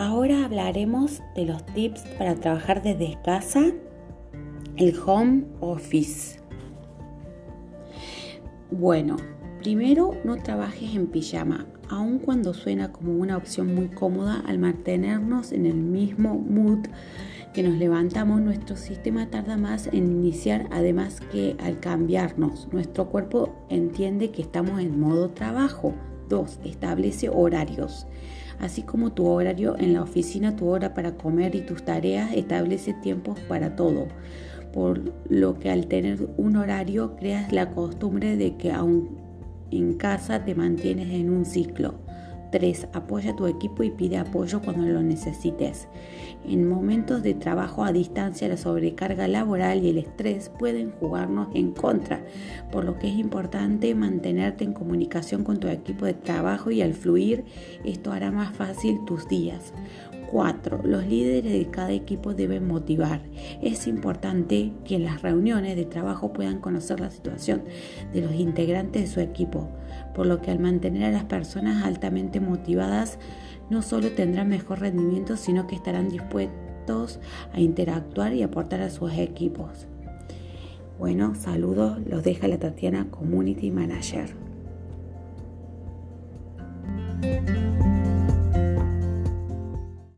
Ahora hablaremos de los tips para trabajar desde casa, el home office. Bueno, primero no trabajes en pijama, aun cuando suena como una opción muy cómoda al mantenernos en el mismo mood que nos levantamos, nuestro sistema tarda más en iniciar, además que al cambiarnos, nuestro cuerpo entiende que estamos en modo trabajo. 2. Establece horarios. Así como tu horario en la oficina, tu hora para comer y tus tareas, establece tiempos para todo. Por lo que al tener un horario creas la costumbre de que aún en casa te mantienes en un ciclo. 3. Apoya a tu equipo y pide apoyo cuando lo necesites. En momentos de trabajo a distancia, la sobrecarga laboral y el estrés pueden jugarnos en contra, por lo que es importante mantenerte en comunicación con tu equipo de trabajo y al fluir esto hará más fácil tus días. 4. Los líderes de cada equipo deben motivar. Es importante que en las reuniones de trabajo puedan conocer la situación de los integrantes de su equipo, por lo que al mantener a las personas altamente motivadas, no solo tendrán mejor rendimiento, sino que estarán dispuestos a interactuar y aportar a sus equipos. Bueno, saludos, los deja la Tatiana Community Manager.